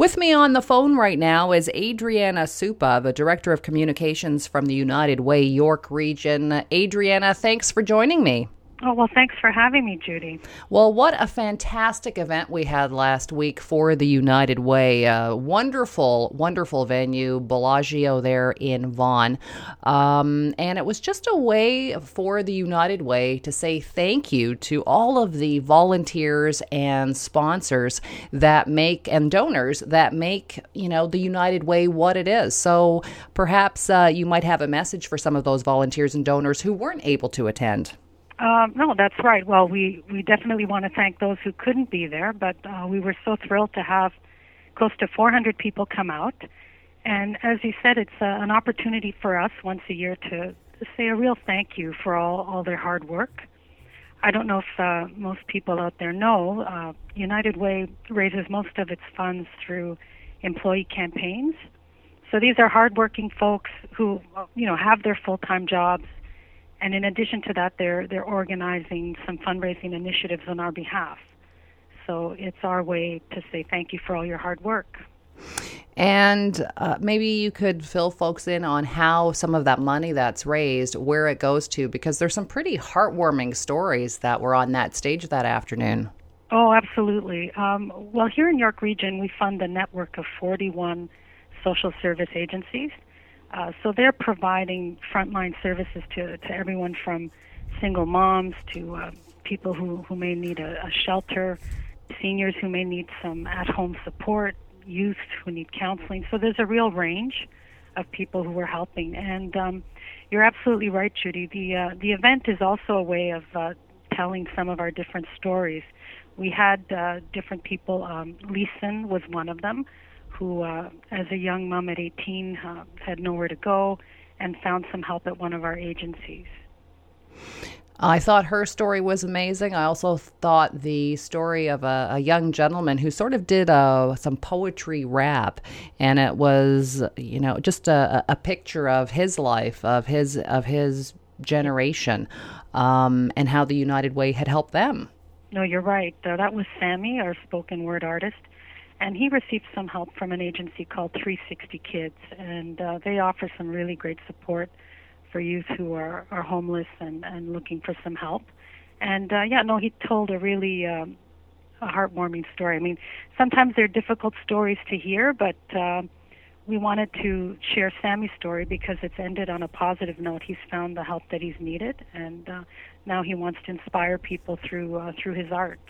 With me on the phone right now is Adriana Supa, the Director of Communications from the United Way York region. Adriana, thanks for joining me. Oh, well, thanks for having me, Judy. Well, what a fantastic event we had last week for the United Way. Wonderful, wonderful venue, Bellagio there in Vaughan. Um, and it was just a way for the United Way to say thank you to all of the volunteers and sponsors that make, and donors that make, you know, the United Way what it is. So perhaps uh, you might have a message for some of those volunteers and donors who weren't able to attend. Um, no, that's right. Well, we, we definitely want to thank those who couldn't be there, but uh, we were so thrilled to have close to 400 people come out. And as you said, it's uh, an opportunity for us once a year to, to say a real thank you for all, all their hard work. I don't know if uh, most people out there know, uh, United Way raises most of its funds through employee campaigns. So these are hardworking folks who, you know, have their full-time jobs and in addition to that, they're they're organizing some fundraising initiatives on our behalf. So it's our way to say thank you for all your hard work. And uh, maybe you could fill folks in on how some of that money that's raised, where it goes to, because there's some pretty heartwarming stories that were on that stage that afternoon. Oh, absolutely. Um, well, here in York Region, we fund a network of 41 social service agencies uh, so they're providing frontline services to, to everyone from single moms to uh, people who, who may need a, a shelter, seniors who may need some at home support, youth who need counseling. So there's a real range of people who we're helping. And um, you're absolutely right, Judy. The, uh, the event is also a way of uh, telling some of our different stories. We had uh, different people, um, Leeson was one of them who, uh, as a young mom at 18, uh, had nowhere to go and found some help at one of our agencies. I thought her story was amazing. I also thought the story of a, a young gentleman who sort of did a, uh, some poetry rap, and it was, you know, just a, a picture of his life, of his of his generation, um, and how the United Way had helped them. No, you're right. Uh, that was Sammy, our spoken word artist, and he received some help from an agency called 360 Kids, and uh, they offer some really great support for youth who are, are homeless and, and looking for some help. And uh, yeah, no, he told a really um, a heartwarming story. I mean, sometimes they're difficult stories to hear, but uh, we wanted to share Sammy's story because it's ended on a positive note. He's found the help that he's needed, and uh, now he wants to inspire people through uh, through his art.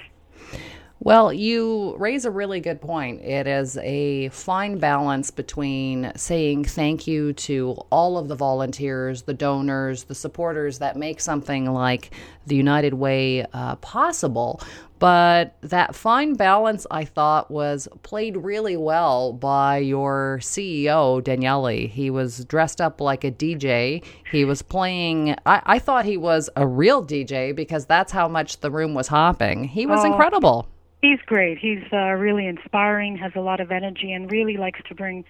Well, you raise a really good point. It is a fine balance between saying thank you to all of the volunteers, the donors, the supporters that make something like the United Way uh, possible. But that fine balance, I thought, was played really well by your CEO, Daniele. He was dressed up like a DJ. He was playing, I, I thought he was a real DJ because that's how much the room was hopping. He was oh. incredible. He's great. He's uh, really inspiring, has a lot of energy, and really likes to bring,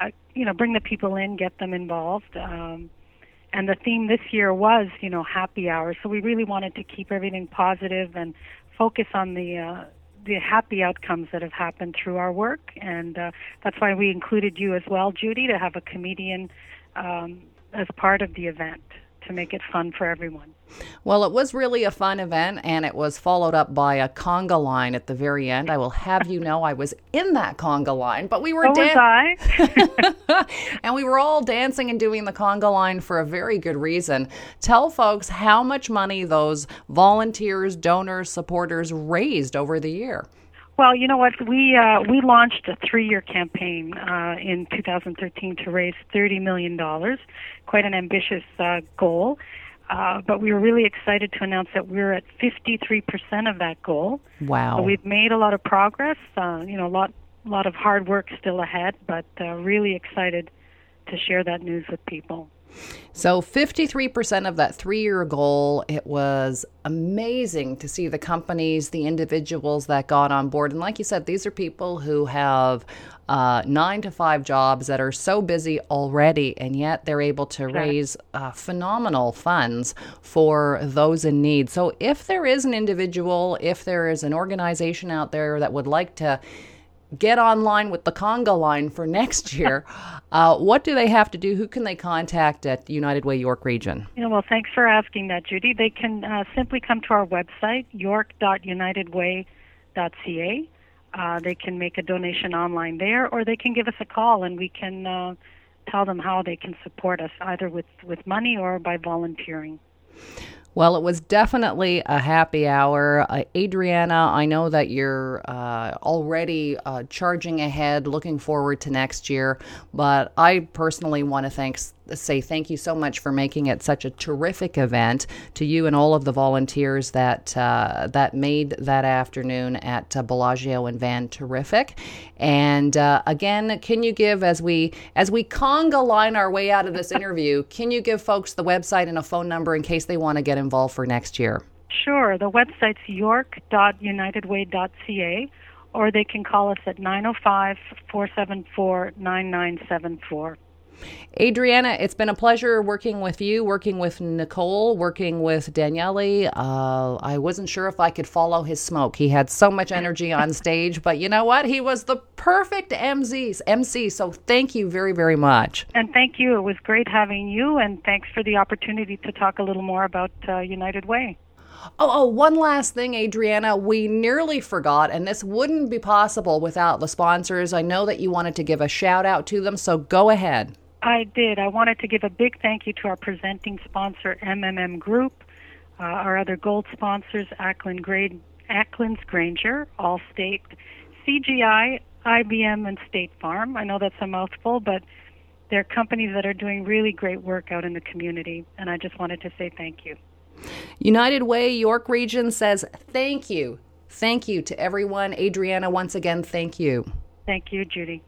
uh, you know, bring the people in, get them involved. Um, and the theme this year was, you know, happy hour. So we really wanted to keep everything positive and focus on the uh, the happy outcomes that have happened through our work. And uh, that's why we included you as well, Judy, to have a comedian um, as part of the event to make it fun for everyone. Well, it was really a fun event, and it was followed up by a conga line at the very end. I will have you know I was in that conga line, but we were oh, so dancing, and we were all dancing and doing the conga line for a very good reason. Tell folks how much money those volunteers, donors, supporters raised over the year. Well, you know what? We uh, we launched a three-year campaign uh, in 2013 to raise 30 million dollars. Quite an ambitious uh, goal, uh, but we were really excited to announce that we're at 53% of that goal. Wow! So we've made a lot of progress. Uh, you know, a lot lot of hard work still ahead, but uh, really excited to share that news with people. So 53% of that three year goal, it was amazing to see the companies, the individuals that got on board. And like you said, these are people who have uh, nine to five jobs that are so busy already, and yet they're able to raise uh, phenomenal funds for those in need. So if there is an individual, if there is an organization out there that would like to get online with the conga line for next year, uh, what do they have to do? Who can they contact at United Way York Region? Yeah, well, thanks for asking that, Judy. They can uh, simply come to our website, york.unitedway.ca. Uh, they can make a donation online there, or they can give us a call and we can uh, tell them how they can support us, either with, with money or by volunteering. Well, it was definitely a happy hour. Uh, Adriana, I know that you're uh, already uh, charging ahead, looking forward to next year, but I personally want to thank say thank you so much for making it such a terrific event to you and all of the volunteers that uh, that made that afternoon at uh, Bellagio and Vaughan terrific. And uh, again, can you give as we as we conga line our way out of this interview? Can you give folks the website and a phone number in case they want to get involved for next year? Sure. The website's york.unitedway.ca or they can call us at 905 474 9974. Adriana, it's been a pleasure working with you, working with Nicole, working with Daniele. Uh, I wasn't sure if I could follow his smoke. He had so much energy on stage, but you know what? He was the perfect MC. MC. So thank you very, very much. And thank you. It was great having you, and thanks for the opportunity to talk a little more about uh, United Way. Oh, oh, one last thing, Adriana. We nearly forgot, and this wouldn't be possible without the sponsors. I know that you wanted to give a shout out to them, so go ahead. I did. I wanted to give a big thank you to our presenting sponsor, MMM Group, uh, our other gold sponsors, Ackland Grade, Acklands Grainger, Allstate, CGI, IBM, and State Farm. I know that's a mouthful, but they're companies that are doing really great work out in the community, and I just wanted to say thank you. United Way York Region says thank you. Thank you to everyone. Adriana, once again, thank you. Thank you, Judy.